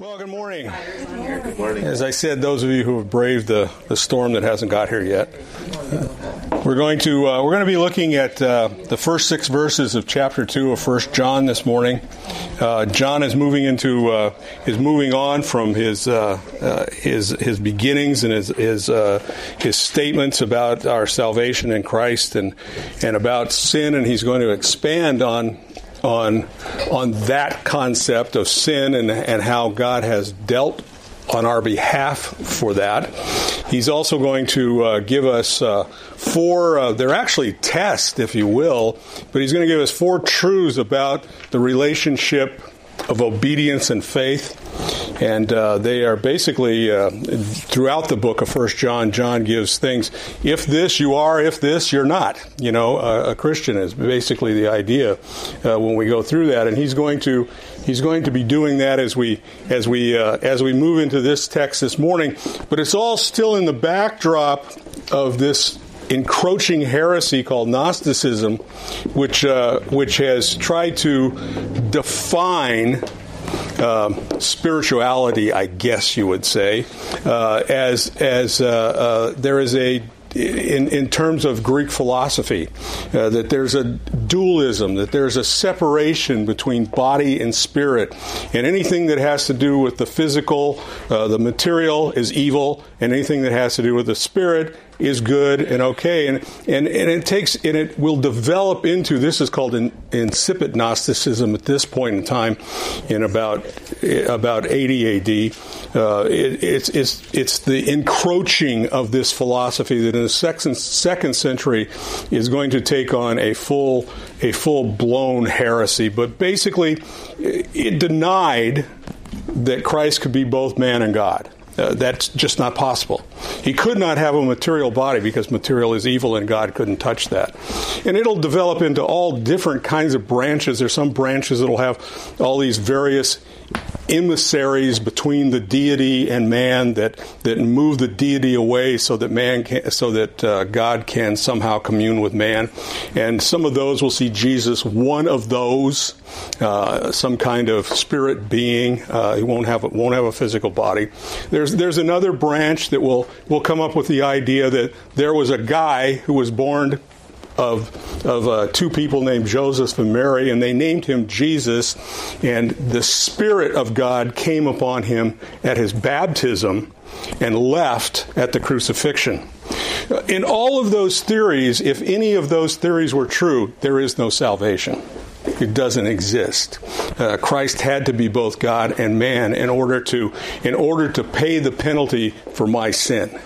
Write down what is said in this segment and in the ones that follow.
Well, good morning. Good morning. As I said, those of you who have braved the, the storm that hasn't got here yet, uh, we're going to uh, we're going to be looking at uh, the first six verses of chapter two of First John this morning. Uh, John is moving into uh, is moving on from his uh, his his beginnings and his his his statements about our salvation in Christ and and about sin, and he's going to expand on on on that concept of sin and, and how God has dealt on our behalf for that. He's also going to uh, give us uh, four, uh, they're actually tests, if you will, but he's going to give us four truths about the relationship of obedience and faith and uh, they are basically uh, throughout the book of First John. John gives things: if this you are, if this you're not. You know, a Christian is basically the idea uh, when we go through that, and he's going to he's going to be doing that as we as we uh, as we move into this text this morning. But it's all still in the backdrop of this encroaching heresy called Gnosticism, which uh, which has tried to define uh, spirituality, I guess you would say, uh, as as uh, uh, there is a in, in terms of Greek philosophy, uh, that there's a dualism, that there's a separation between body and spirit, and anything that has to do with the physical, uh, the material is evil, and anything that has to do with the spirit is good and okay. And, and, and it takes, and it will develop into, this is called an incipient Gnosticism at this point in time, in about, about 80 AD. Uh, it, it's, it's, it's the encroaching of this philosophy that the second, second century is going to take on a full, a full blown heresy. But basically, it denied that Christ could be both man and God. Uh, that's just not possible. He could not have a material body because material is evil and God couldn't touch that. And it'll develop into all different kinds of branches. There's some branches that'll have all these various emissaries between the deity and man that, that move the deity away so that man can, so that uh, God can somehow commune with man. And some of those will see Jesus one of those, uh, some kind of spirit being. Uh, he won't have won't have a physical body. There's there's another branch that will will come up with the idea that there was a guy who was born of, of uh, two people named Joseph and Mary, and they named him Jesus. And the Spirit of God came upon him at his baptism and left at the crucifixion. In all of those theories, if any of those theories were true, there is no salvation. It doesn't exist. Uh, Christ had to be both God and man in order to in order to pay the penalty for my sin.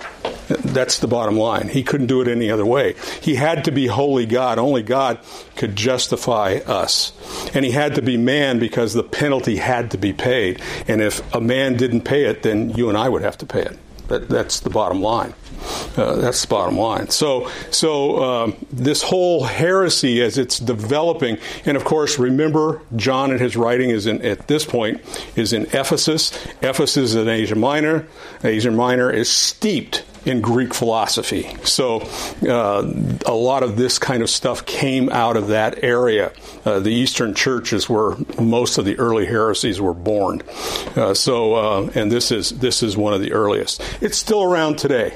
That's the bottom line. He couldn't do it any other way. He had to be holy God. Only God could justify us. And he had to be man because the penalty had to be paid. And if a man didn't pay it, then you and I would have to pay it. That, that's the bottom line. Uh, that's the bottom line. So, so um, this whole heresy as it's developing, and of course, remember John in his writing is in at this point is in Ephesus. Ephesus is in Asia Minor. Asia Minor is steeped in Greek philosophy. So uh, a lot of this kind of stuff came out of that area. Uh, the Eastern Church is where most of the early heresies were born. Uh, so, uh, and this is this is one of the earliest. It's still around today.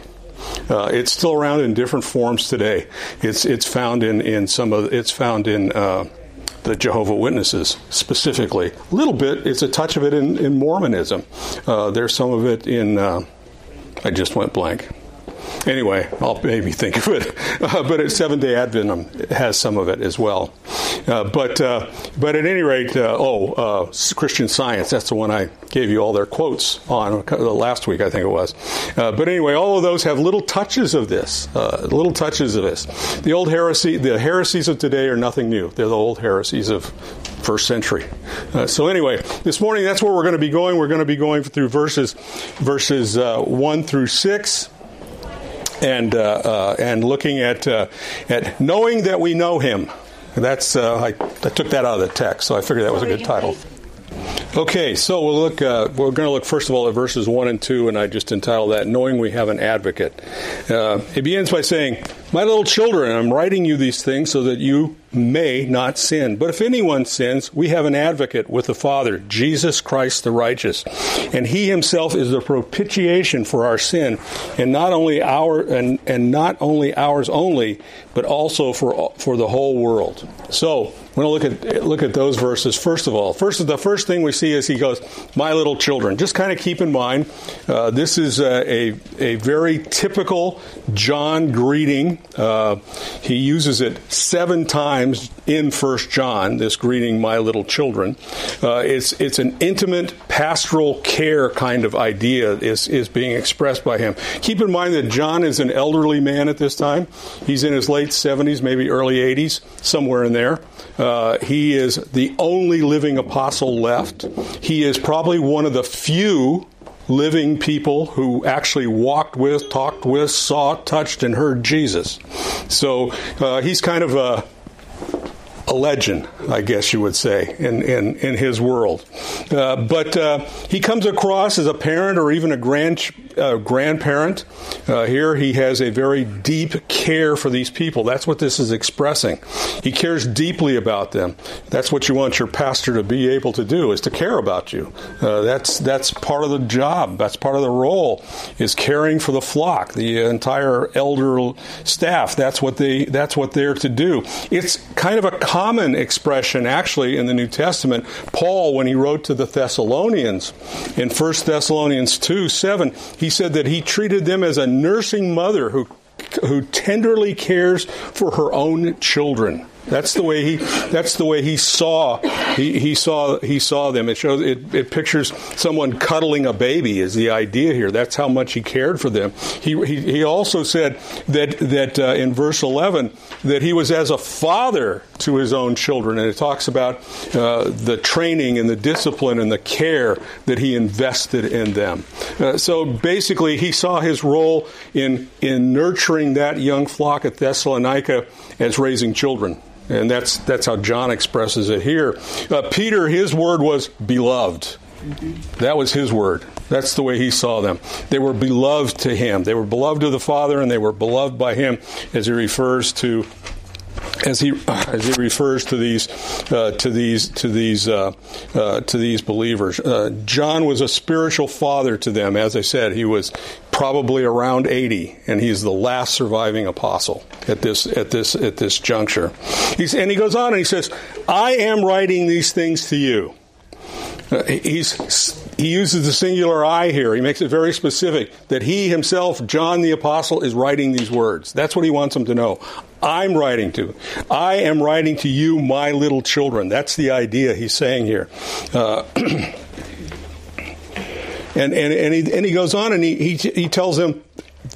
Uh, it's still around in different forms today. It's it's found in, in some of it's found in uh, the Jehovah Witnesses specifically. A little bit. It's a touch of it in, in Mormonism. Uh, there's some of it in. Uh, I just went blank. Anyway, I'll maybe think of it. Uh, but at Seven Day Advent has some of it as well. Uh, but uh, but at any rate, uh, oh, uh, Christian Science. That's the one I gave you all their quotes on last week, I think it was. Uh, but anyway, all of those have little touches of this, little touches of this. The old heresy, the heresies of today are nothing new. They're the old heresies of first century. so anyway, this morning that's where we're going to be going. We're going to be going through verses verses one through six and uh, uh, and looking at uh, at knowing that we know Him. That's I, I, took that out of the text, so I figured that was a good title. Okay, so we'll look. Uh, we're going to look first of all at verses one and two, and I just entitled that "Knowing We Have an Advocate." Uh, it begins by saying, "My little children, I'm writing you these things so that you may not sin. But if anyone sins, we have an advocate with the Father, Jesus Christ the righteous, and He Himself is the propitiation for our sin, and not only our and and not only ours only, but also for for the whole world." So we're to look at look at those verses first of all. First, the first thing we see is he goes, "My little children." Just kind of keep in mind, uh, this is a, a, a very typical John greeting. Uh, he uses it seven times in First John. This greeting, "My little children." Uh, it's it's an intimate pastoral care kind of idea is is being expressed by him. Keep in mind that John is an elderly man at this time. He's in his late seventies, maybe early eighties, somewhere in there. Uh, he is the only living apostle left. He is probably one of the few living people who actually walked with, talked with, saw, touched, and heard Jesus. So uh, he's kind of a a legend, I guess you would say, in, in, in his world. Uh, but uh, he comes across as a parent or even a grand, uh, grandparent. Uh, here he has a very deep care for these people. That's what this is expressing. He cares deeply about them. That's what you want your pastor to be able to do, is to care about you. Uh, that's, that's part of the job. That's part of the role, is caring for the flock, the entire elder staff. That's what, they, that's what they're to do. It's kind of a common expression, actually, in the New Testament. Paul, when he wrote to the Thessalonians in 1 Thessalonians 2 7, he said that he treated them as a nursing mother who, who tenderly cares for her own children. That's the way he. That's the way he saw. He, he saw. He saw them. It shows. It, it, pictures someone cuddling a baby. Is the idea here? That's how much he cared for them. He he, he also said that that uh, in verse eleven that he was as a father to his own children, and it talks about uh, the training and the discipline and the care that he invested in them. Uh, so basically, he saw his role in in nurturing that young flock at Thessalonica as raising children. And that's, that's how John expresses it here. Uh, Peter, his word was beloved. That was his word. That's the way he saw them. They were beloved to him. They were beloved of the Father, and they were beloved by him as he refers to as he as he refers to these uh, to these to these uh, uh, to these believers. Uh, John was a spiritual father to them. As I said, he was probably around 80, and he's the last surviving apostle at this at this at this juncture. He's, and he goes on and he says, "I am writing these things to you." Uh, he's he uses the singular I here. He makes it very specific that he himself, John the apostle, is writing these words. That's what he wants them to know. I'm writing to. I am writing to you, my little children. That's the idea he's saying here. Uh, and, and, and, he, and he goes on and he, he, he tells them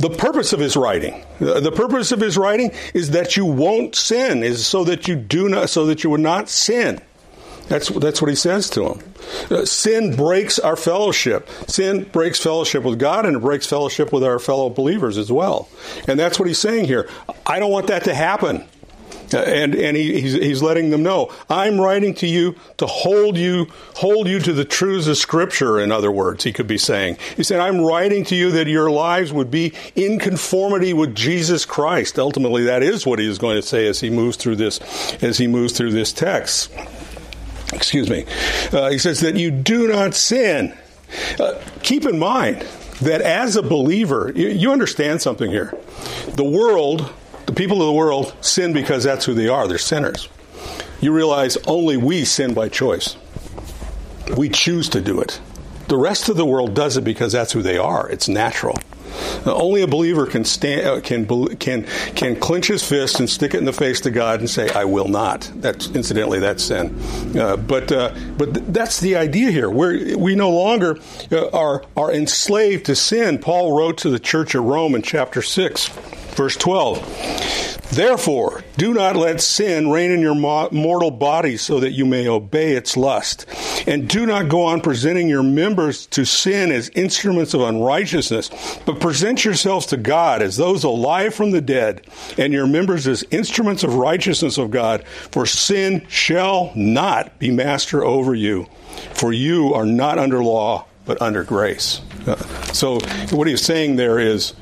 the purpose of his writing. The purpose of his writing is that you won't sin, is so that you do not, so that you would not sin. That's, that's what he says to them. Uh, sin breaks our fellowship. Sin breaks fellowship with God and it breaks fellowship with our fellow believers as well. And that's what he's saying here. I don't want that to happen. Uh, and and he, he's, he's letting them know I'm writing to you to hold you hold you to the truths of Scripture. In other words, he could be saying he said I'm writing to you that your lives would be in conformity with Jesus Christ. Ultimately, that is what he is going to say as he moves through this as he moves through this text excuse me, uh, he says that you do not sin. Uh, keep in mind that as a believer, you, you understand something here. The world, the people of the world, sin because that's who they are. They're sinners. You realize only we sin by choice. We choose to do it. The rest of the world does it because that's who they are. It's natural. Only a believer can stand, uh, can can can clench his fist and stick it in the face to God and say, "I will not." That's incidentally that's sin. Uh, but uh, but that's the idea here. We we no longer uh, are are enslaved to sin. Paul wrote to the church of Rome in chapter six, verse twelve. Therefore, do not let sin reign in your mortal body so that you may obey its lust. And do not go on presenting your members to sin as instruments of unrighteousness, but present yourselves to God as those alive from the dead, and your members as instruments of righteousness of God, for sin shall not be master over you. For you are not under law, but under grace. Uh, so, what he's saying there is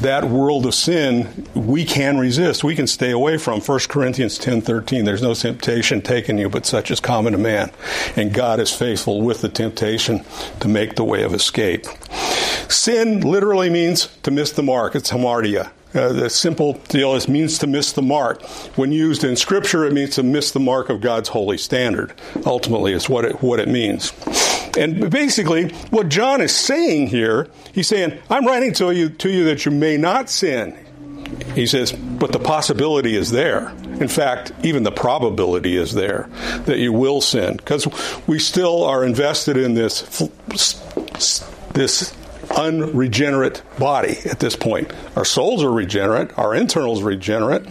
that world of sin we can resist, we can stay away from. 1 Corinthians 10 13, there's no temptation taken you, but such is common to man. And God is faithful with the temptation to make the way of escape. Sin literally means to miss the mark, it's hamartia. Uh, the simple deal is means to miss the mark. When used in Scripture, it means to miss the mark of God's holy standard. Ultimately, is what it, what it means. And basically, what John is saying here, he's saying, I'm writing to you, to you that you may not sin. He says, but the possibility is there. In fact, even the probability is there that you will sin because we still are invested in this this unregenerate body at this point. Our souls are regenerate, our internals regenerate,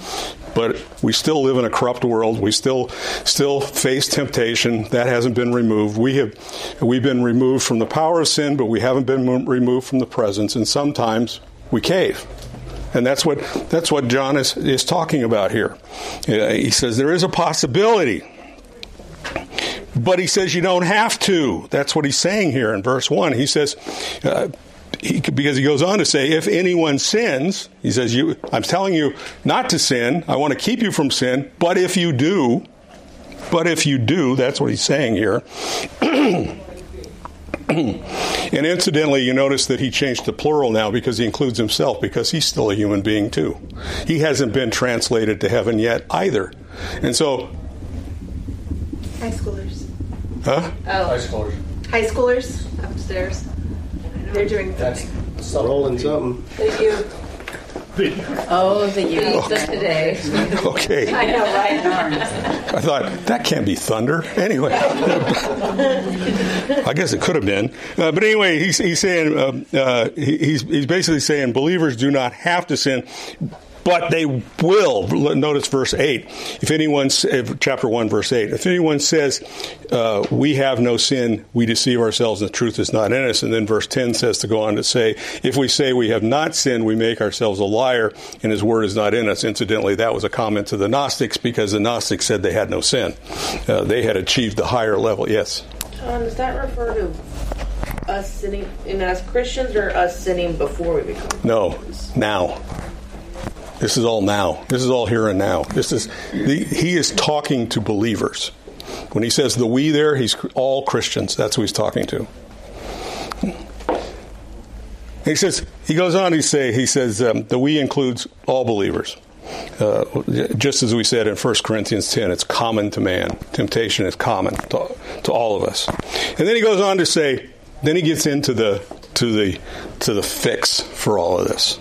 but we still live in a corrupt world. We still still face temptation that hasn't been removed. We have we've been removed from the power of sin, but we haven't been removed from the presence. And sometimes we cave. And that's what that's what John is is talking about here. Uh, he says there is a possibility. But he says you don't have to. That's what he's saying here in verse 1. He says, uh, he, because he goes on to say, if anyone sins, he says, you, I'm telling you not to sin. I want to keep you from sin. But if you do, but if you do, that's what he's saying here. and incidentally, you notice that he changed to plural now because he includes himself because he's still a human being too. He hasn't been translated to heaven yet either. And so. High schoolers. Huh? Oh. High schoolers. High schoolers upstairs. They're doing That's rolling something. Thank you. Oh, the youth of today. Okay. I know, right? I thought that can't be thunder. Anyway, I guess it could have been. Uh, but anyway, he's, he's saying uh, uh, he's he's basically saying believers do not have to sin, but they will. Notice verse 8. If anyone, chapter 1, verse 8, if anyone says, uh, we have no sin, we deceive ourselves and the truth is not in us. And then verse 10 says to go on to say, if we say we have not sinned, we make ourselves a liar and his word is not in us. Incidentally, that was a comment to the Gnostics because the Gnostics said they had no sin. Uh, they had achieved the higher level. Yes? Um, does that refer to us sinning in as Christians or us sinning before we become No, now. This is all now. This is all here and now. This is the, he is talking to believers. When he says the we there, he's all Christians. That's who he's talking to. He says he goes on. He say he says um, the we includes all believers. Uh, just as we said in 1 Corinthians 10, it's common to man. Temptation is common to, to all of us. And then he goes on to say, then he gets into the to the to the fix for all of this.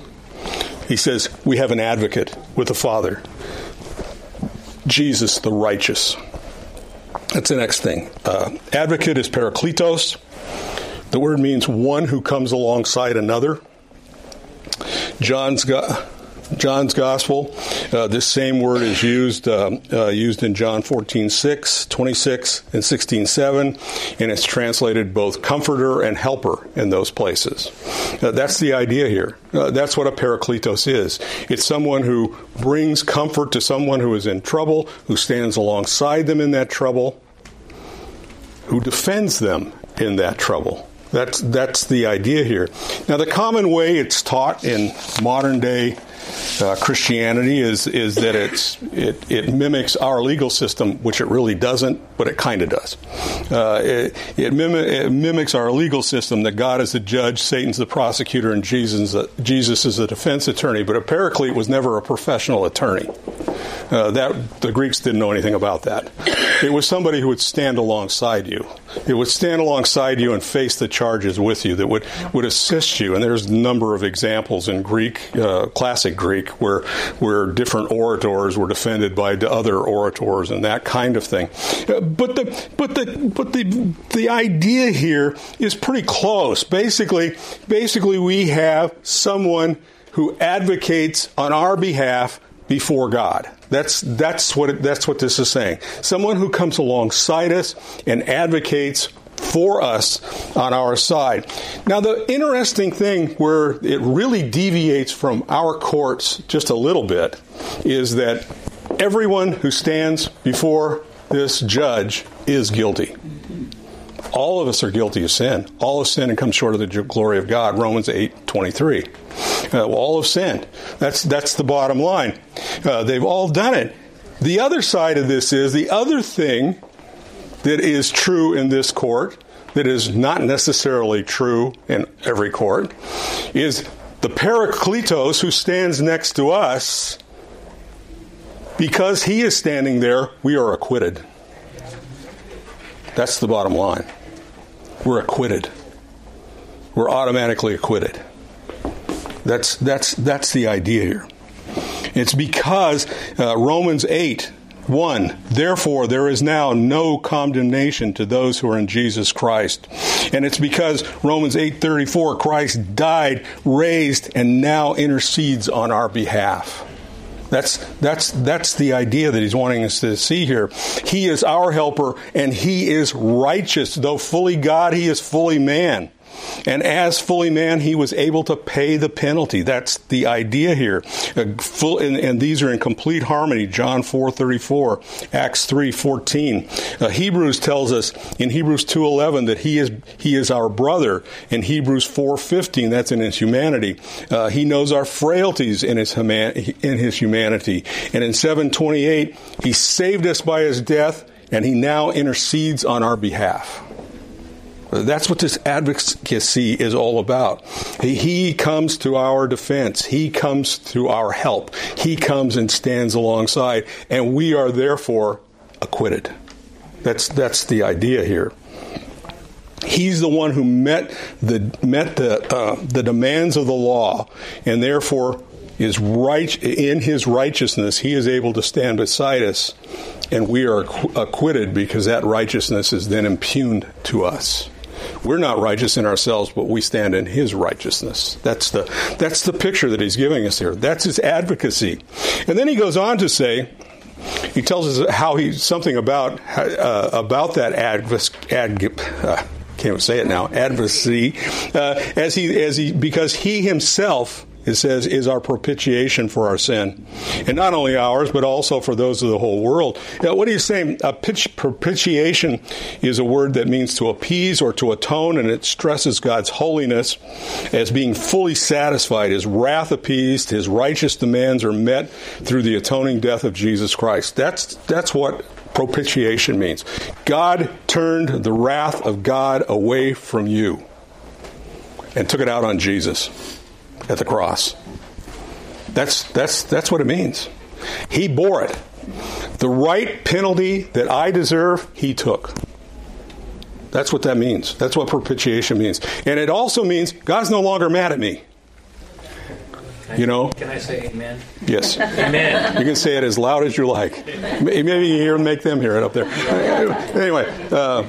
He says, We have an advocate with the Father, Jesus the righteous. That's the next thing. Uh, advocate is parakletos. The word means one who comes alongside another. John's got John's Gospel, uh, this same word is used um, uh, used in John 14, 6, 26, and 16, 7, and it's translated both comforter and helper in those places. Uh, that's the idea here. Uh, that's what a parakletos is. It's someone who brings comfort to someone who is in trouble, who stands alongside them in that trouble, who defends them in that trouble. That's that's the idea here. Now, the common way it's taught in modern day uh, Christianity is is that it's it, it mimics our legal system, which it really doesn't, but it kind of does. Uh, it, it, it, mimics our legal system that God is the judge, Satan's the prosecutor, and Jesus Jesus is the defense attorney. But a paraclete was never a professional attorney. Uh, that the Greeks didn't know anything about that. It was somebody who would stand alongside you. It would stand alongside you and face the charges with you. That would would assist you. And there's a number of examples in Greek, uh, Greek, where where different orators were defended by other orators and that kind of thing. But the but the but the the idea here is pretty close. Basically, basically we have someone who advocates on our behalf before God. That's that's what that's what this is saying. Someone who comes alongside us and advocates for us on our side. Now, the interesting thing where it really deviates from our courts just a little bit is that everyone who stands before this judge is guilty. All of us are guilty of sin. All of sin and come short of the glory of God. Romans 8 23. Uh, all have sinned. That's, that's the bottom line. Uh, they've all done it. The other side of this is the other thing that is true in this court, that is not necessarily true in every court, is the Parakletos who stands next to us. Because he is standing there, we are acquitted. That's the bottom line. We're acquitted. We're automatically acquitted. That's, that's, that's the idea here. It's because uh, Romans 8 1 Therefore, there is now no condemnation to those who are in Jesus Christ. And it's because Romans 8:34 Christ died, raised and now intercedes on our behalf. That's that's that's the idea that he's wanting us to see here. He is our helper and he is righteous. Though fully God, he is fully man. And as fully man, he was able to pay the penalty. That's the idea here. Full, and, and, these are in complete harmony. John 4:34, Acts 3:14. Uh, Hebrews tells us in Hebrews 2:11 that he is he is our brother. In Hebrews 4:15, that's in his humanity. Uh, he knows our frailties in his in his humanity. And in 7:28, he saved us by his death, and he now intercedes on our behalf. That's what this advocacy is all about. He comes to our defense. He comes to our help. He comes and stands alongside, and we are therefore acquitted. That's that's the idea here. He's the one who met the met the uh, the demands of the law, and therefore is right in his righteousness. He is able to stand beside us, and we are acquitted because that righteousness is then impugned to us. We're not righteous in ourselves, but we stand in His righteousness. That's the, that's the picture that He's giving us here. That's His advocacy. And then He goes on to say, he tells us how he something about uh, about that advocacy. Ad, uh, can't even say it now. Advocacy, uh, as he as he because he himself it says, is our propitiation for our sin. And not only ours, but also for those of the whole world. Now, what he's saying, a propitiation is a word that means to appease or to atone, and it stresses God's holiness as being fully satisfied. His wrath appeased, his righteous demands are met through the atoning death of Jesus Christ. That's, that's what propitiation means. God turned the wrath of God away from you and took it out on Jesus at the cross. That's, that's, that's what it means. He bore it. The right penalty that I deserve, he took. That's what that means. That's what propitiation means. And it also means God's no longer mad at me. You know? Can I say amen? Yes. amen. You can say it as loud as you like. Maybe you hear, make them hear it up there. Anyway, uh,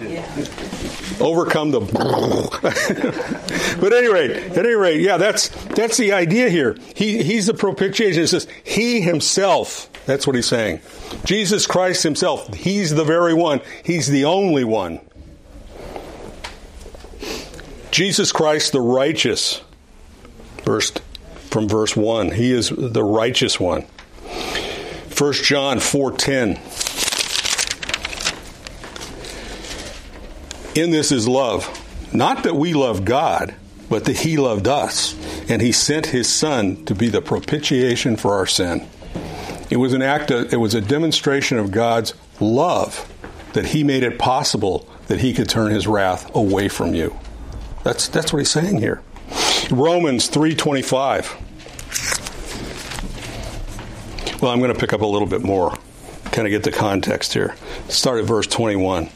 overcome the. but at any rate, at any rate, yeah, that's that's the idea here. He he's the propitiation. It says he himself. That's what he's saying. Jesus Christ himself. He's the very one. He's the only one. Jesus Christ, the righteous. Verse from verse one. He is the righteous one. 1 John 4:10 In this is love. Not that we love God, but that He loved us, and He sent His Son to be the propitiation for our sin. It was an act, of, it was a demonstration of God's love that He made it possible that He could turn His wrath away from you. That's, that's what He's saying here. Romans 3.25. Well, I'm going to pick up a little bit more, kind of get the context here. Start at verse 21.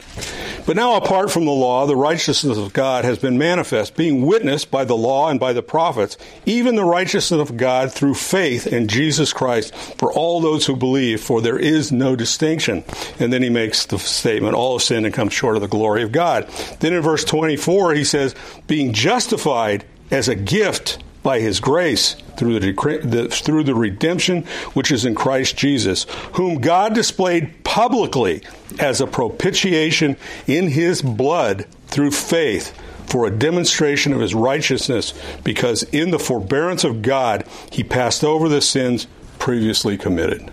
But now, apart from the law, the righteousness of God has been manifest, being witnessed by the law and by the prophets, even the righteousness of God through faith in Jesus Christ for all those who believe, for there is no distinction. And then he makes the statement, all have sinned and come short of the glory of God. Then in verse 24, he says, being justified as a gift by his grace through the, through the redemption which is in Christ Jesus, whom God displayed publicly as a propitiation in his blood through faith for a demonstration of his righteousness, because in the forbearance of God he passed over the sins previously committed.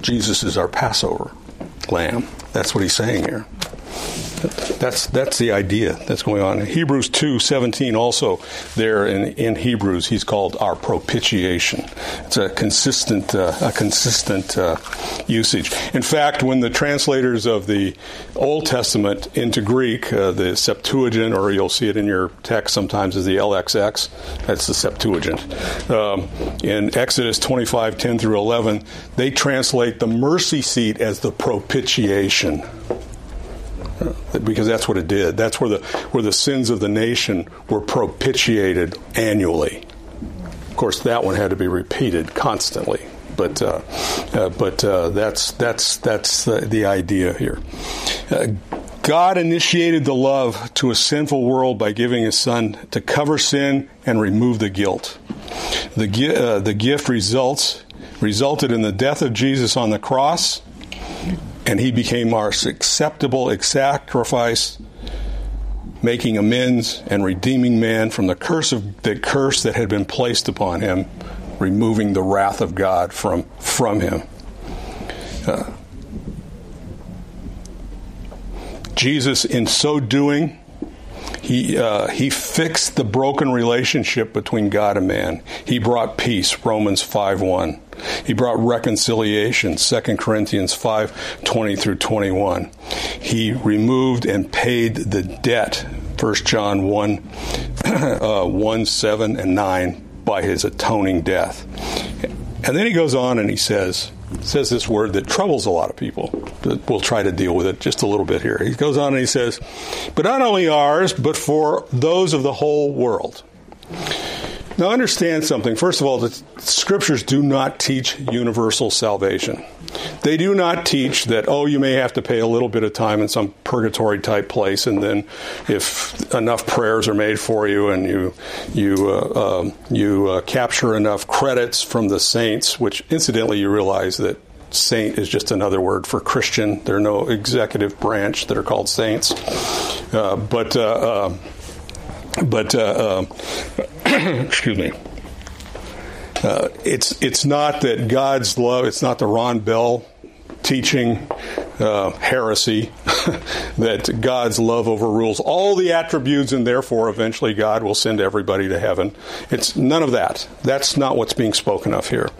Jesus is our Passover lamb. That's what he's saying here. That's that's the idea that's going on. Hebrews two seventeen also there in, in Hebrews he's called our propitiation. It's a consistent uh, a consistent uh, usage. In fact, when the translators of the Old Testament into Greek, uh, the Septuagint, or you'll see it in your text sometimes as the LXX, that's the Septuagint. Um, in Exodus twenty five ten through eleven, they translate the mercy seat as the propitiation because that's what it did. That's where the where the sins of the nation were propitiated annually. Of course, that one had to be repeated constantly, but uh, uh, but uh, that's that's that's the idea here. Uh, God initiated the love to a sinful world by giving His Son to cover sin and remove the guilt. The uh, the gift results resulted in the death of Jesus on the cross and he became our acceptable sacrifice, making amends and redeeming man from the curse of the curse that had been placed upon him, removing the wrath of God from from him. Uh, Jesus, in so doing, he uh, he fixed the broken relationship between God and man. He brought peace. Romans five one. He brought reconciliation, 2 Corinthians 5 20 through 21. He removed and paid the debt, 1 John 1, uh, 1 7 and 9, by his atoning death. And then he goes on and he says, says this word that troubles a lot of people. We'll try to deal with it just a little bit here. He goes on and he says, But not only ours, but for those of the whole world. Now, understand something. First of all, the scriptures do not teach universal salvation. They do not teach that, oh, you may have to pay a little bit of time in some purgatory type place, and then if enough prayers are made for you and you, you, uh, uh, you uh, capture enough credits from the saints, which incidentally you realize that saint is just another word for Christian. There are no executive branch that are called saints. Uh, but uh, uh, but uh, uh, excuse me. Uh, it's it's not that God's love. It's not the Rob Bell teaching uh, heresy that God's love overrules all the attributes, and therefore eventually God will send everybody to heaven. It's none of that. That's not what's being spoken of here.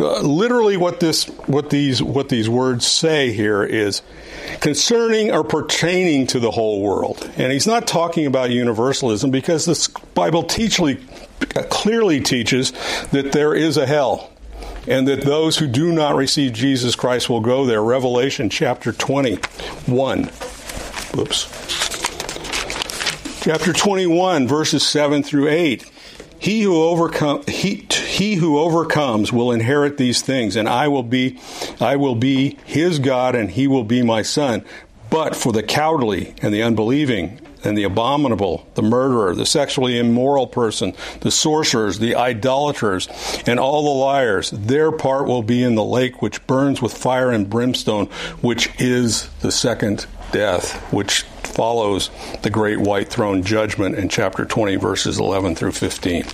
Uh, literally, what this what these what these words say here is concerning or pertaining to the whole world. And he's not talking about universalism because the Bible teachly, clearly teaches that there is a hell and that those who do not receive Jesus Christ will go there. Revelation chapter 21. Whoops. Chapter 21, verses 7 through 8. He who overcome he, he who overcomes will inherit these things, and I will be I will be his God, and he will be my son. But for the cowardly and the unbelieving and the abominable, the murderer, the sexually immoral person, the sorcerers, the idolaters, and all the liars, their part will be in the lake which burns with fire and brimstone, which is the second death, which follows the great white throne judgment in chapter 20, verses 11 through 15.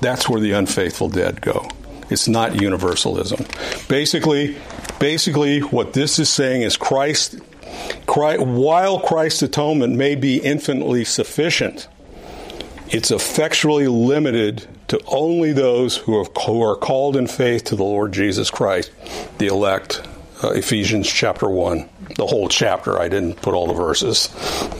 That's where the unfaithful dead go. It's not universalism. Basically, basically, what this is saying is Christ Christ, while Christ's atonement may be infinitely sufficient, it's effectually limited to only those who, have, who are called in faith to the Lord Jesus Christ, the elect. Uh, Ephesians chapter 1, the whole chapter. I didn't put all the verses,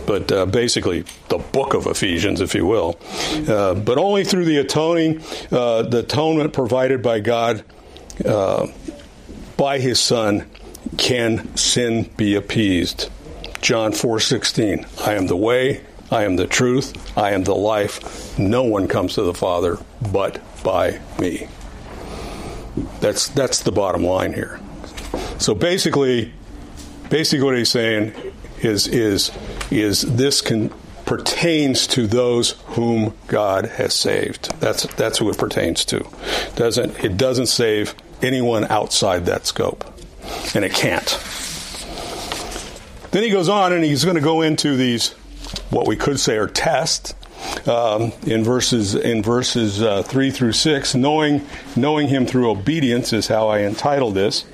but uh, basically the book of Ephesians, if you will. Uh, but only through the atoning, uh, the atonement provided by God uh, by his Son can sin be appeased? John 4:16. I am the way, I am the truth, I am the life. No one comes to the Father but by me. That's that's the bottom line here. So basically basically what he's saying is is is this can pertains to those whom God has saved. That's that's who it pertains to. Doesn't it doesn't save anyone outside that scope and it can't. Then he goes on and he's going to go into these, what we could say are tests. Um, in verses in verses uh, three through six, knowing knowing him through obedience is how I entitled this,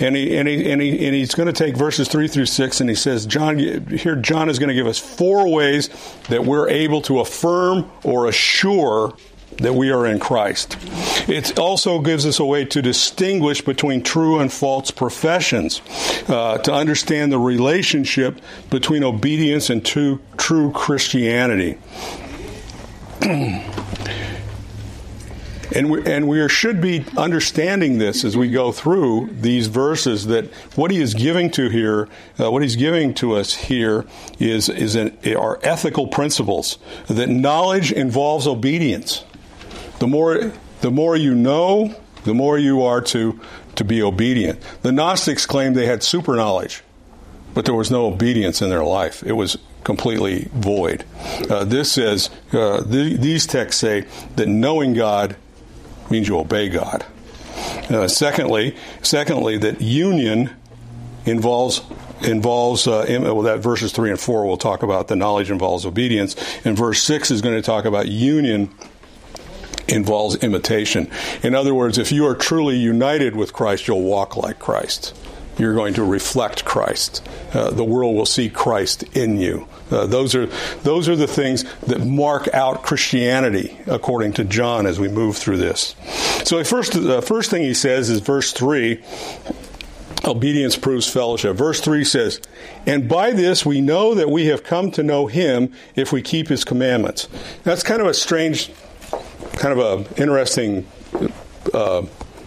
and he and he and, he, and he's going to take verses three through six, and he says, John here John is going to give us four ways that we're able to affirm or assure that we are in Christ. It also gives us a way to distinguish between true and false professions, uh, to understand the relationship between obedience and true, true Christianity. And we, and we should be understanding this as we go through these verses that what he is giving to here, uh, what he's giving to us here is, is an, are ethical principles. That knowledge involves obedience. The more, the more you know, the more you are to, to be obedient. The Gnostics claimed they had super knowledge, but there was no obedience in their life. It was completely void. Uh, this says, uh, the, these texts say that knowing God means you obey God. Uh, secondly, secondly, that union involves involves uh, well that verses three and four will talk about the knowledge involves obedience, and verse six is going to talk about union involves imitation. In other words, if you are truly united with Christ, you'll walk like Christ. You're going to reflect Christ. Uh, the world will see Christ in you. Uh, those are those are the things that mark out Christianity, according to John, as we move through this. So, first, the first thing he says is verse three. Obedience proves fellowship. Verse 3 says, And by this we know that we have come to know him if we keep his commandments. That's kind of a strange kind of a interesting uh,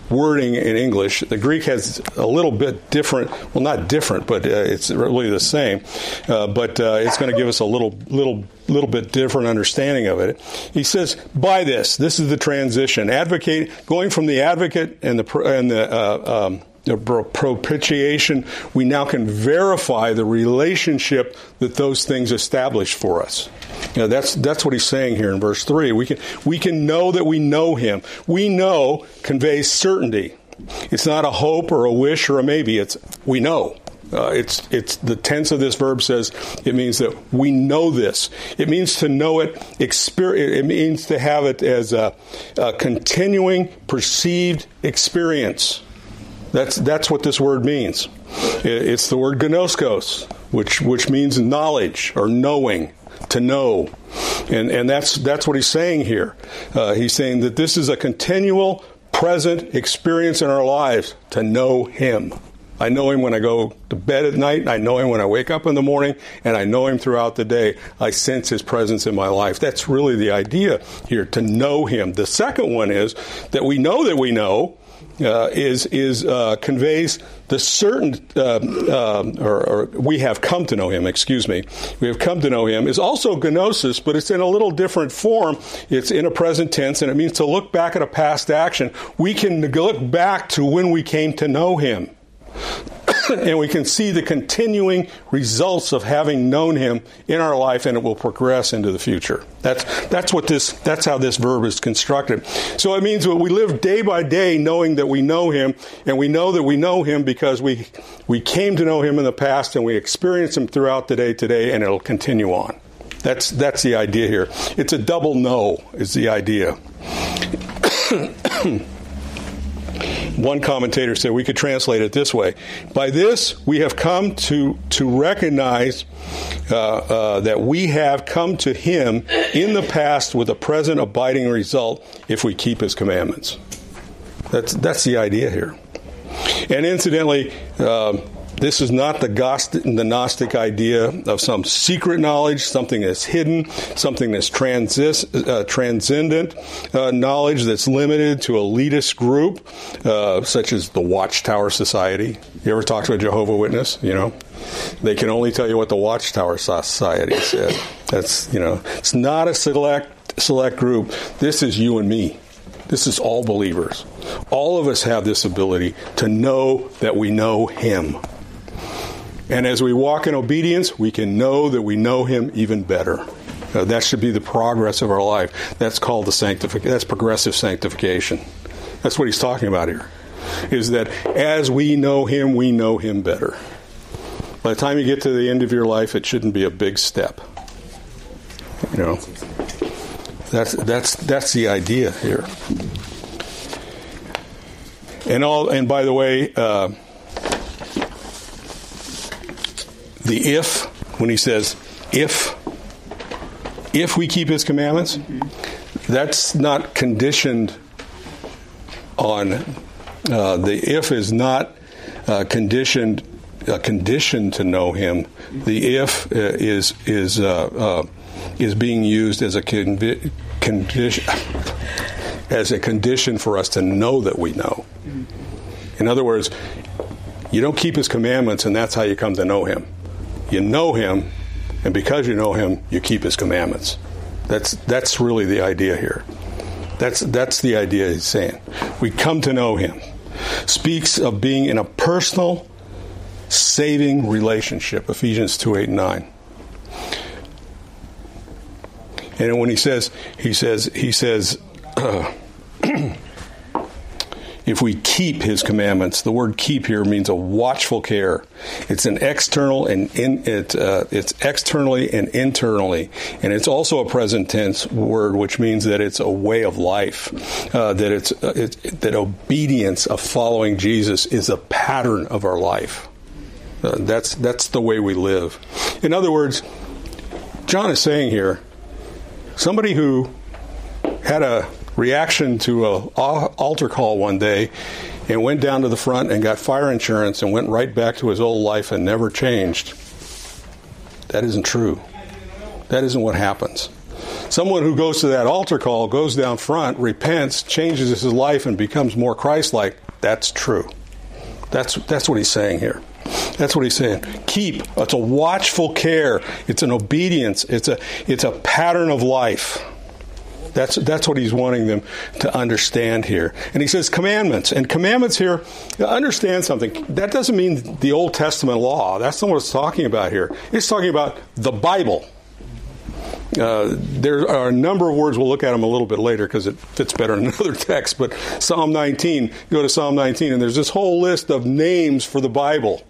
wording in English. The Greek has a little bit different. Well, not different, but uh, it's really the same. Uh, but uh, it's going to give us a little, little, little bit different understanding of it. He says, "By this, this is the transition. Advocate going from the advocate and the and the." Uh, um, propitiation, we now can verify the relationship that those things establish for us. You know, that's that's what he's saying here in verse three. We can we can know that we know him. We know conveys certainty. It's not a hope or a wish or a maybe. It's we know. Uh, it's it's the tense of this verb says it means that we know this. It means to know it. Experience. It means to have it as a, a continuing perceived experience. That's that's what this word means. It's the word gnoskos, which which means knowledge or knowing to know. And, and that's, that's what he's saying here. Uh, he's saying that this is a continual, present experience in our lives to know him. I know him when I go to bed at night, I know him when I wake up in the morning, and I know him throughout the day. I sense his presence in my life. That's really the idea here, to know him. The second one is that we know that we know uh, is is uh, conveys the certain uh, um, or, or, we have come to know him. Excuse me, we have come to know him is also gnosis, but it's in a little different form. It's in a present tense, and it means to look back at a past action. We can look back to when we came to know him. and we can see the continuing results of having known him in our life and it will progress into the future. That's that's what this that's how this verb is constructed. So it means that we live day by day knowing that we know him and we know that we know him because we we came to know him in the past and we experience him throughout the day today and it'll continue on. That's that's the idea here. It's a double know is the idea one commentator said we could translate it this way By this, we have come to, to recognize uh, uh, that we have come to Him in the past with a present abiding result if we keep His commandments. That's, that's the idea here. And incidentally, um, this is not the, Gnostic idea of some secret knowledge, something that's hidden, something that's uh, transcendent uh, knowledge that's limited to elitist group, uh, such as the Watchtower Society. You ever talk to a Jehovah Witness? You know, they can only tell you what the Watchtower Society said. That's you know, it's not a select select group. This is you and me. This is all believers. All of us have this ability to know that we know Him. And as we walk in obedience, we can know that we know Him even better. Uh, that should be the progress of our life. That's called the sanctification. That's progressive sanctification. That's what he's talking about here. Is that as we know Him, we know Him better. by the time you get to the end of your life, it shouldn't be a big step. You know, that's that's that's the idea here. And all, and by the way, uh, the if when he says if if we keep his commandments, that's not conditioned on uh, the if is not uh, conditioned a condition to know him. The if uh, is is uh, uh, is being used as a convi- condition as a condition for us to know that we know. In other words, you don't keep his commandments, and that's how you come to know him. You know him, and because you know him, you keep his commandments. That's that's really the idea here. That's that's the idea he's saying. We come to know him. Speaks of being in a personal, saving relationship. Ephesians two eight and nine. And when he says he says he says. Uh, if we keep his commandments. The word keep here means a watchful care. It's an external and in, it, uh, it's externally and internally, and it's also a present tense word, which means that it's a way of life. Uh, that it's, uh, that obedience of following Jesus is a pattern of our life. Uh, that's that's the way we live. In other words, John is saying here, somebody who had a reaction to a altar call one day and went down to the front and got fire insurance and went right back to his old life and never changed. That isn't true. That isn't what happens. Someone who goes to that altar call, goes down front, repents, changes his life, and becomes more Christ like, that's true. That's, that's what he's saying here. That's what he's saying. Keep. It's a watchful care. It's an obedience. It's a, it's a pattern of life. That's, that's what he's wanting them to understand here. And he says commandments. And commandments here, understand something. That doesn't mean the Old Testament law. That's not what it's talking about here. It's talking about the Bible. Uh, there are a number of words, we'll look at them a little bit later because it fits better in another text. But Psalm 19, go to Psalm 19, and there's this whole list of names for the Bible.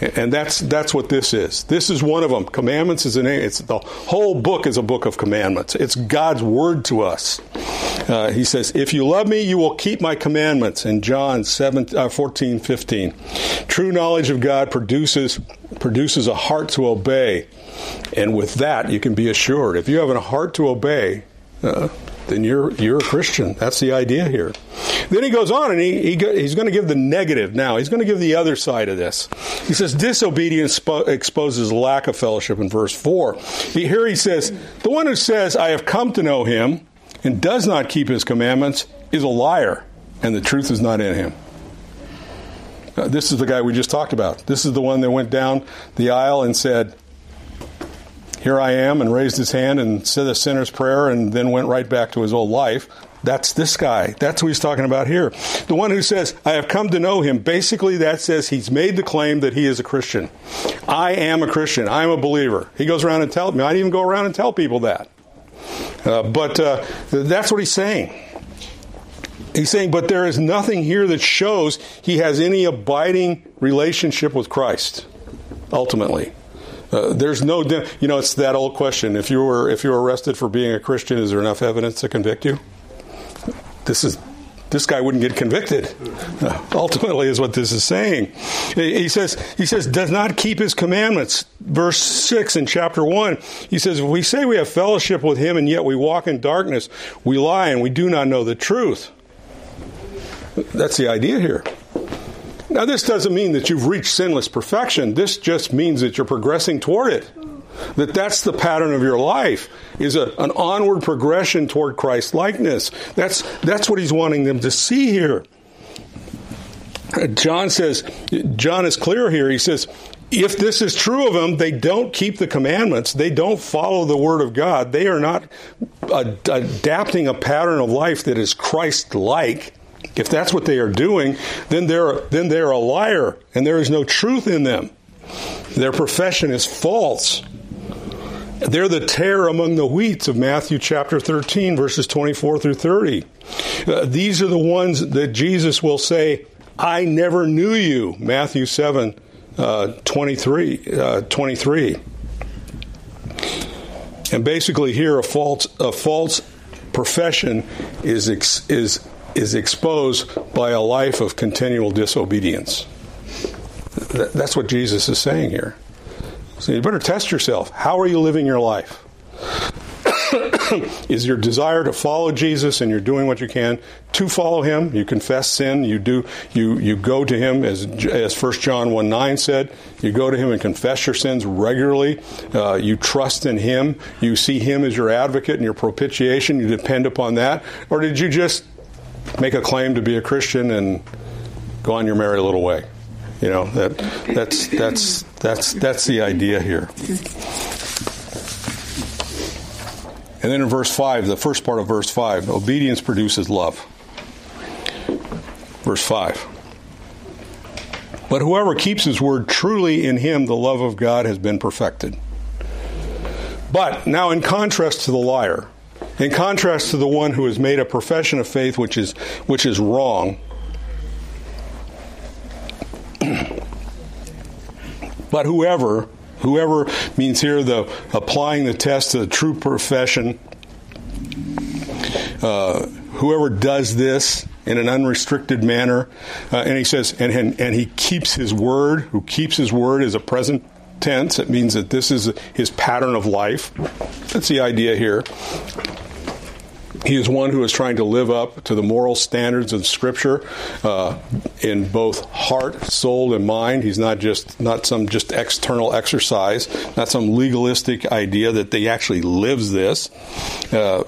And that's that's what this is. This is one of them. Commandments is a name. It's the whole book is a book of commandments. It's God's word to us. Uh, he says, "If you love me, you will keep my commandments." In John 7, uh, 14, 15. True knowledge of God produces produces a heart to obey, and with that, you can be assured. If you have a heart to obey, uh, then you're you're a Christian. That's the idea here. Then he goes on and he, he he's going to give the negative now. He's going to give the other side of this. He says disobedience exposes lack of fellowship in verse 4. Here he says, The one who says, I have come to know him and does not keep his commandments is a liar, and the truth is not in him. Uh, this is the guy we just talked about. This is the one that went down the aisle and said, here I am, and raised his hand and said the sinner's prayer and then went right back to his old life. That's this guy. That's who he's talking about here. The one who says, I have come to know him. Basically, that says he's made the claim that he is a Christian. I am a Christian. I'm a believer. He goes around and tells me. I even go around and tell people that. Uh, but uh, that's what he's saying. He's saying, but there is nothing here that shows he has any abiding relationship with Christ, ultimately. Uh, there's no, you know, it's that old question. If you were if you were arrested for being a Christian, is there enough evidence to convict you? This is this guy wouldn't get convicted. Uh, ultimately, is what this is saying. He says he says does not keep his commandments. Verse six in chapter one, he says, "If we say we have fellowship with him and yet we walk in darkness, we lie and we do not know the truth." That's the idea here. Now, this doesn't mean that you've reached sinless perfection. This just means that you're progressing toward it. That that's the pattern of your life is a, an onward progression toward Christ likeness. That's that's what he's wanting them to see here. Uh, John says, John is clear here. He says, if this is true of them, they don't keep the commandments. They don't follow the word of God. They are not adapting a pattern of life that is Christ like. If that's what they are doing, then they're, then they're a liar and there is no truth in them. Their profession is false. They're the tare among the wheats of Matthew chapter 13, verses 24 through 30. Uh, these are the ones that Jesus will say, I never knew you, Matthew 7, uh, 23, uh, 23. And basically, here a false a false profession is is is exposed by a life of continual disobedience. That's what Jesus is saying here. So you better test yourself. How are you living your life? is your desire to follow Jesus and you're doing what you can to follow him. You confess sin, you do you you go to him as as 1 John 1 9 said, you go to him and confess your sins regularly. Uh, you trust in him. You see him as your advocate and your propitiation. You depend upon that. Or did you just make a claim to be a Christian and go on your merry little way? You know, that that's that's that's that's the idea here. And then in verse 5, the first part of verse 5, obedience produces love. Verse 5. But whoever keeps his word truly in him, the love of God has been perfected. But now, in contrast to the liar, in contrast to the one who has made a profession of faith which is, which is wrong, but whoever Whoever means here the applying the test to the true profession. Uh, whoever does this in an unrestricted manner, uh, and he says, and, and and he keeps his word. Who keeps his word is a present tense. It means that this is his pattern of life. That's the idea here. He is one who is trying to live up to the moral standards of Scripture uh, in both heart, soul, and mind. He's not just not some just external exercise, not some legalistic idea that he actually lives this. Uh,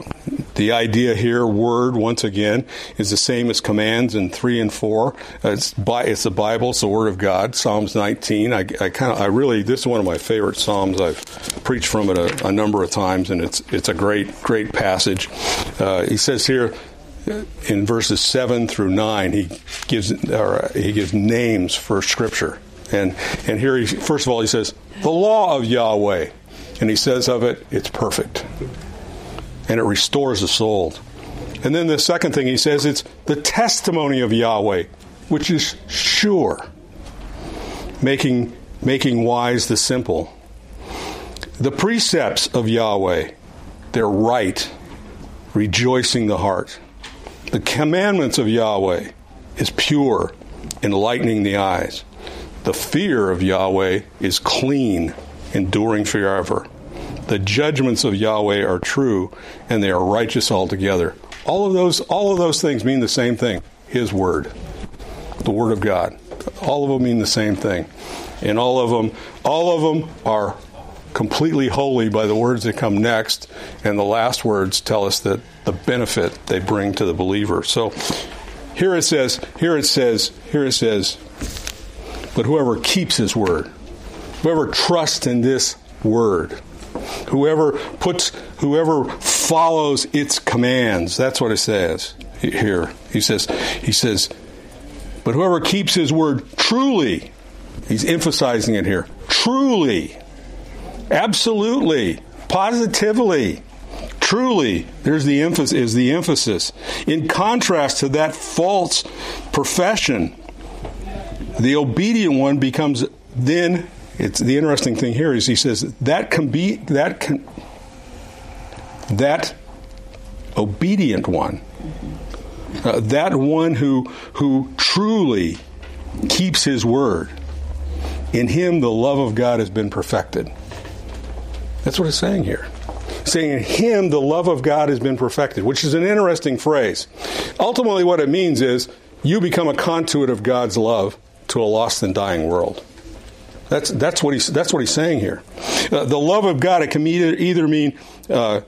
the idea here, word, once again, is the same as commands in three and four. Uh, it's, by, it's the Bible, it's the Word of God. Psalms 19. I, I kind of, I really, this is one of my favorite psalms. I've preached from it a, a number of times, and it's it's a great, great passage. Uh, he says here in verses seven through nine, he gives or he gives names for Scripture, and and here he first of all he says the law of Yahweh, and he says of it, it's perfect and it restores the soul. And then the second thing he says, it's the testimony of Yahweh, which is sure, making, making wise the simple. The precepts of Yahweh, they're right, rejoicing the heart. The commandments of Yahweh is pure, enlightening the eyes. The fear of Yahweh is clean, enduring forever. The judgments of Yahweh are true and they are righteous altogether. All of those all of those things mean the same thing. His word. The word of God. All of them mean the same thing. And all of them all of them are completely holy by the words that come next and the last words tell us that the benefit they bring to the believer. So here it says, here it says, here it says, but whoever keeps his word, whoever trusts in this word, Whoever puts, whoever follows its commands. That's what it says here. He says, he says, but whoever keeps his word truly, he's emphasizing it here, truly, absolutely, positively, truly there's the emphasis is the emphasis in contrast to that false profession the obedient one becomes then it's the interesting thing here is he says that can be that can that obedient one, uh, that one who who truly keeps his word. In him, the love of God has been perfected. That's what it's saying here. Saying in him, the love of God has been perfected, which is an interesting phrase. Ultimately, what it means is you become a conduit of God's love to a lost and dying world. That's that's what he's that's what he's saying here. Uh, the love of God it can either, either mean uh,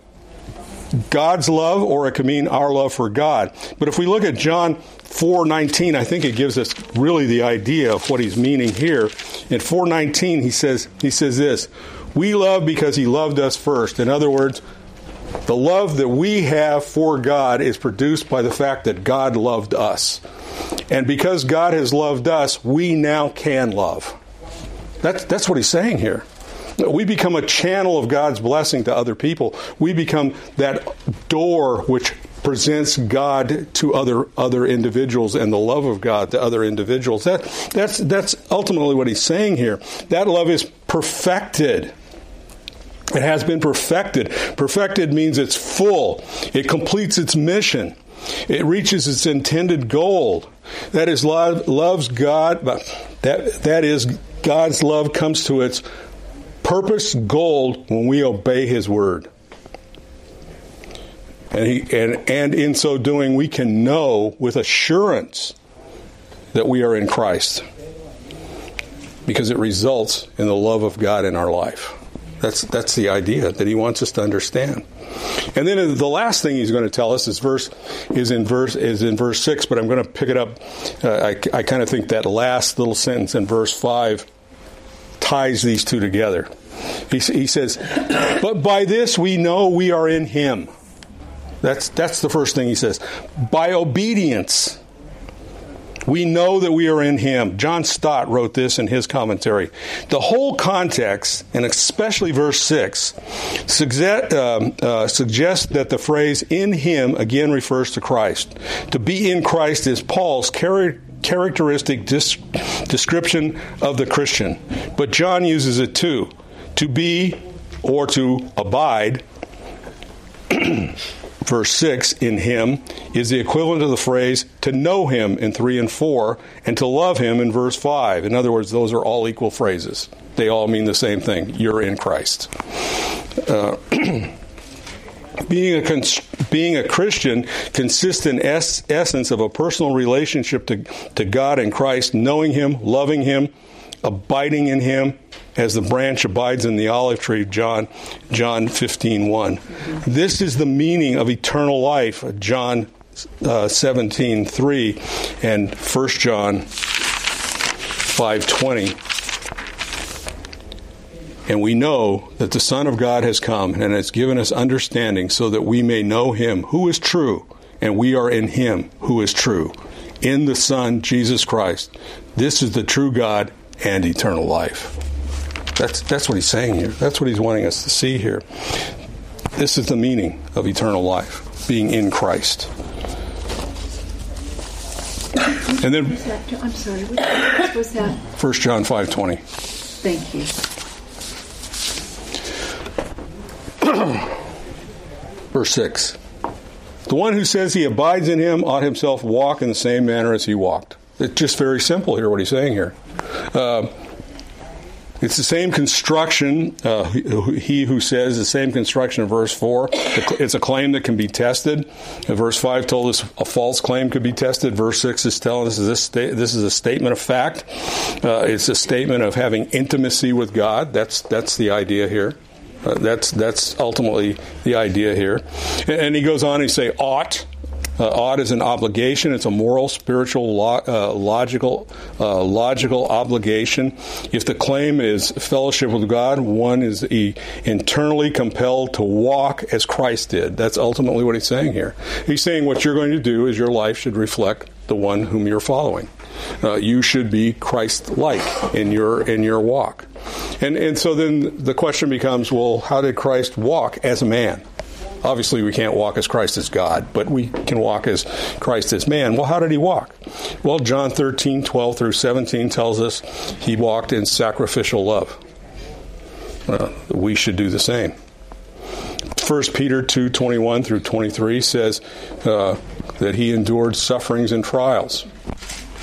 God's love or it can mean our love for God. But if we look at John 4:19, I think it gives us really the idea of what he's meaning here. In 4:19, he says he says this: "We love because he loved us first." In other words, the love that we have for God is produced by the fact that God loved us. And because God has loved us, we now can love. That's, that's what he's saying here. We become a channel of God's blessing to other people. We become that door which presents God to other other individuals and the love of God to other individuals. That that's that's ultimately what he's saying here. That love is perfected. It has been perfected. Perfected means it's full. It completes its mission. It reaches its intended goal. That is love loves God. But that that is God's love comes to its purpose goal when we obey his word. And, he, and, and in so doing, we can know with assurance that we are in Christ because it results in the love of God in our life. That's, that's the idea that he wants us to understand. And then the last thing he's going to tell us is verse is in verse is in verse six, but I'm going to pick it up. Uh, I, I kind of think that last little sentence in verse five ties these two together. He, he says, "But by this we know we are in Him." That's, that's the first thing he says. By obedience, we know that we are in him. John Stott wrote this in his commentary. The whole context, and especially verse 6, suggest, um, uh, suggests that the phrase in him again refers to Christ. To be in Christ is Paul's char- characteristic dis- description of the Christian. But John uses it too. To be or to abide verse 6 in him is the equivalent of the phrase to know him in 3 and 4 and to love him in verse 5. In other words, those are all equal phrases. They all mean the same thing. You're in Christ. Uh, being a cons- being a Christian consists in es- essence of a personal relationship to, to God and Christ, knowing Him, loving Him, abiding in Him, as the branch abides in the olive tree john john 15 1 this is the meaning of eternal life john uh, 17 3 and 1 john 5 20 and we know that the son of god has come and has given us understanding so that we may know him who is true and we are in him who is true in the son jesus christ this is the true god and eternal life that's, that's what he's saying here. That's what he's wanting us to see here. This is the meaning of eternal life, being in Christ. And then, I'm sorry, what was that? 1 John 5.20. Thank you. Verse 6. The one who says he abides in him ought himself walk in the same manner as he walked. It's just very simple here, what he's saying here. Uh, it's the same construction. Uh, he who says the same construction of verse 4. It's a claim that can be tested. Verse 5 told us a false claim could be tested. Verse 6 is telling us this, this is a statement of fact. Uh, it's a statement of having intimacy with God. That's, that's the idea here. Uh, that's that's ultimately the idea here. And, and he goes on. He say ought. Uh, ought is an obligation. It's a moral, spiritual, lo- uh, logical, uh, logical obligation. If the claim is fellowship with God, one is e- internally compelled to walk as Christ did. That's ultimately what he's saying here. He's saying what you're going to do is your life should reflect the one whom you're following. Uh, you should be Christ-like in your in your walk. And and so then the question becomes, well, how did Christ walk as a man? Obviously, we can't walk as Christ as God, but we can walk as Christ as man. Well, how did he walk? Well, John 13, 12 through 17 tells us he walked in sacrificial love. We should do the same. 1 Peter 2, 21 through 23 says uh, that he endured sufferings and trials.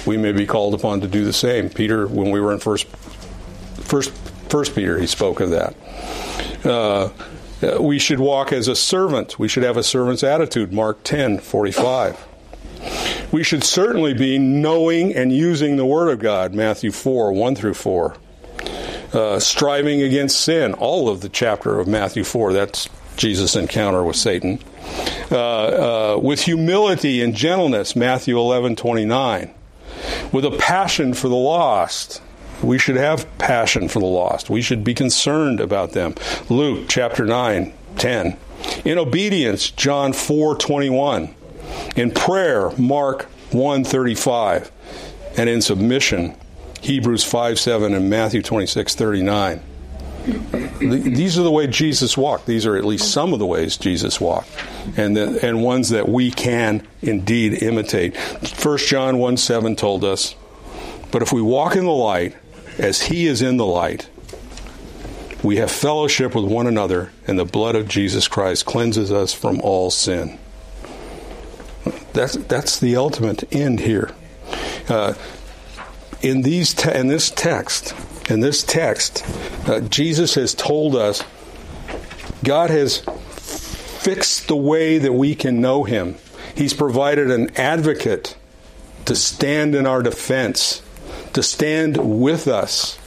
We may be called upon to do the same. Peter, when we were in First, First, First Peter, he spoke of that. Uh, uh, we should walk as a servant. We should have a servant's attitude, Mark 10 45. We should certainly be knowing and using the Word of God, Matthew 4 1 through 4. Uh, striving against sin, all of the chapter of Matthew 4. That's Jesus' encounter with Satan. Uh, uh, with humility and gentleness, Matthew 11 29. With a passion for the lost, we should have passion for the lost. We should be concerned about them. Luke chapter 9, 10. In obedience, John 4, 21. In prayer, Mark 1, 35. And in submission, Hebrews 5, 7 and Matthew 26, 39. These are the way Jesus walked. These are at least some of the ways Jesus walked, and the, and ones that we can indeed imitate. First John one seven told us, "But if we walk in the light, as He is in the light, we have fellowship with one another, and the blood of Jesus Christ cleanses us from all sin." That's that's the ultimate end here. Uh, in these te- in this text, in this text, uh, Jesus has told us God has fixed the way that we can know Him. He's provided an advocate to stand in our defense, to stand with us.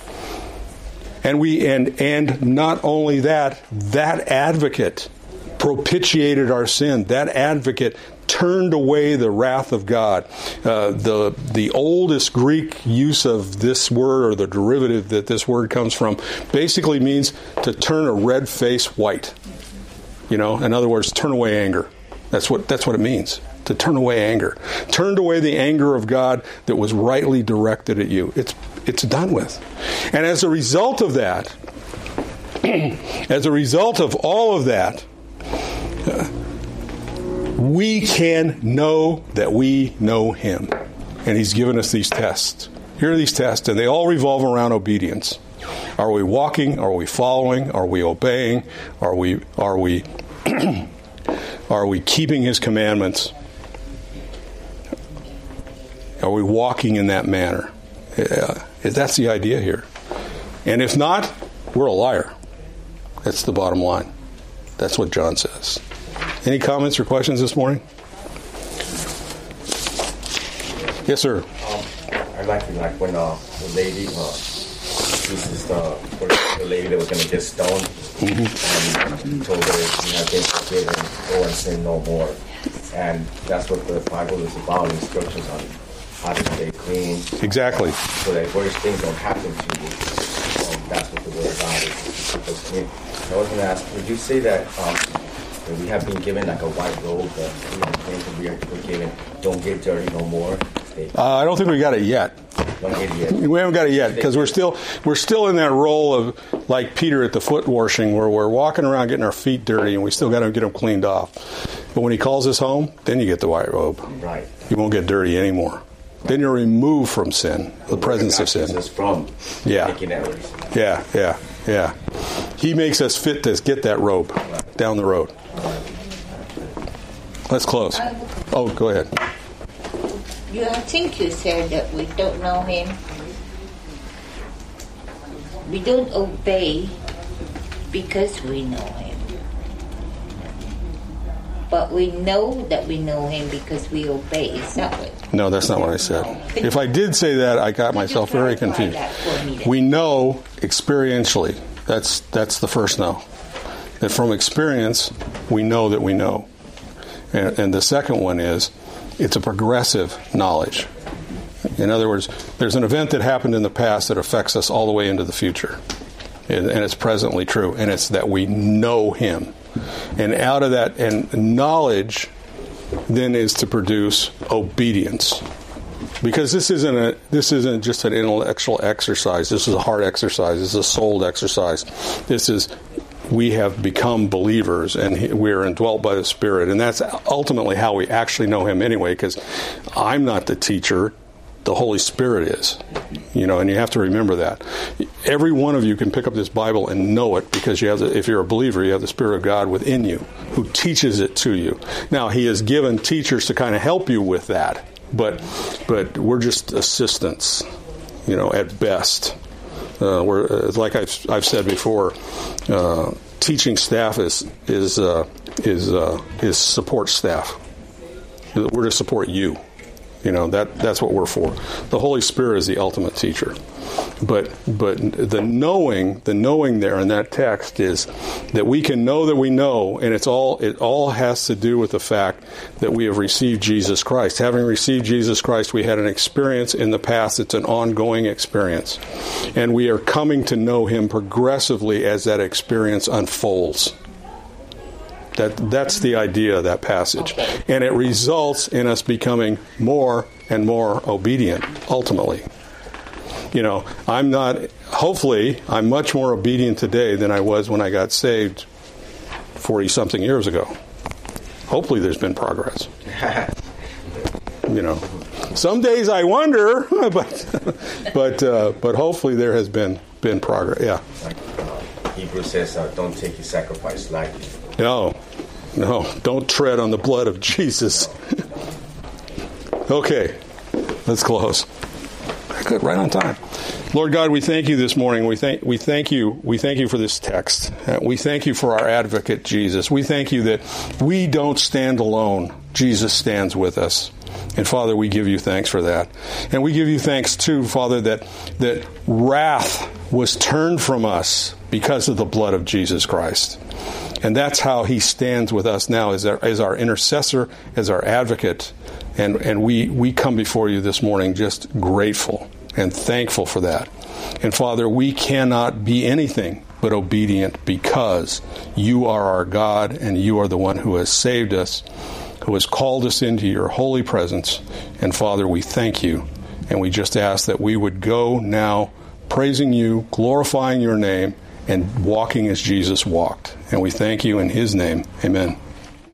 And we and and not only that, that advocate propitiated our sin. That advocate turned away the wrath of God. Uh, the the oldest Greek use of this word or the derivative that this word comes from basically means to turn a red face white. You know, in other words, turn away anger. That's what that's what it means. To turn away anger. Turned away the anger of God that was rightly directed at you. It's it's done with. And as a result of that, as a result of all of that, uh, we can know that we know Him. And He's given us these tests. Here are these tests, and they all revolve around obedience. Are we walking? Are we following? Are we obeying? Are we are we are we keeping His commandments? Are we walking in that manner? Uh, that's the idea here. And if not, we're a liar. That's the bottom line. That's what John says. Any comments or questions this morning? Yes, sir. Um, I like it, like when uh, the lady, uh, this is the, the lady that was going to get stoned, mm-hmm. and told her you have been forgiven, go and sin no more. And that's what the Bible is about, instructions on how to stay clean. Exactly. So that worse things don't happen to you. Um, that's what the Word of God is. I was going to ask, would you say that um, we have been given like a white robe that we are forgiven. Don't get dirty no more. Uh, I don't think we got it yet. Don't get it yet. We haven't got it yet because we're still we're still in that role of like Peter at the foot washing, where we're walking around getting our feet dirty, and we still got to get them cleaned off. But when he calls us home, then you get the white robe. Right. You won't get dirty anymore. Then you're removed from sin, the presence of sin. From yeah. Yeah, yeah, yeah. He makes us fit to get that robe down the road. Let's close. Oh, go ahead. You, I think you said that we don't know him. We don't obey because we know him. But we know that we know him because we obey. Is that what? No, that's not what I said. If I did say that, I got myself very confused. We know experientially. That's that's the first know. That from experience, we know that we know. And, and the second one is it's a progressive knowledge. In other words, there's an event that happened in the past that affects us all the way into the future. And, and it's presently true. And it's that we know Him. And out of that, and knowledge then is to produce obedience. Because this isn't a this isn't just an intellectual exercise. This is a heart exercise. This is a soul exercise. This is we have become believers and we are indwelt by the Spirit. And that's ultimately how we actually know Him anyway, because I'm not the teacher, the Holy Spirit is. You know, and you have to remember that. Every one of you can pick up this Bible and know it because you have the, if you're a believer, you have the Spirit of God within you who teaches it to you. Now, He has given teachers to kind of help you with that, but but we're just assistants, you know, at best. Uh, we're uh, like I've, I've said before, uh, teaching staff is is uh, is uh, is support staff. We're to support you. You know that that's what we're for. The Holy Spirit is the ultimate teacher. But but the knowing, the knowing there in that text is that we can know that we know, and it's all it all has to do with the fact that we have received Jesus Christ. Having received Jesus Christ, we had an experience in the past. It's an ongoing experience, and we are coming to know Him progressively as that experience unfolds. That that's the idea of that passage, okay. and it results in us becoming more and more obedient ultimately. you know, I'm not, hopefully, I'm much more obedient today than I was when I got saved 40 something years ago. Hopefully, there's been progress. you know, some days I wonder, but but uh, but hopefully there has been been progress. Yeah. Hebrew says, uh, don't take your sacrifice lightly. No, no, don't tread on the blood of Jesus. okay, let's close. Good, right on time. Lord God, we thank you this morning. We thank we thank you we thank you for this text. Uh, we thank you for our advocate Jesus. We thank you that we don't stand alone. Jesus stands with us. And Father, we give you thanks for that. And we give you thanks too, Father, that that wrath was turned from us because of the blood of Jesus Christ. And that's how he stands with us now as our, as our intercessor, as our advocate. And, and we, we come before you this morning just grateful and thankful for that. And Father, we cannot be anything but obedient because you are our God and you are the one who has saved us, who has called us into your holy presence. And Father, we thank you. And we just ask that we would go now praising you, glorifying your name, and walking as Jesus walked. And we thank you in his name. Amen.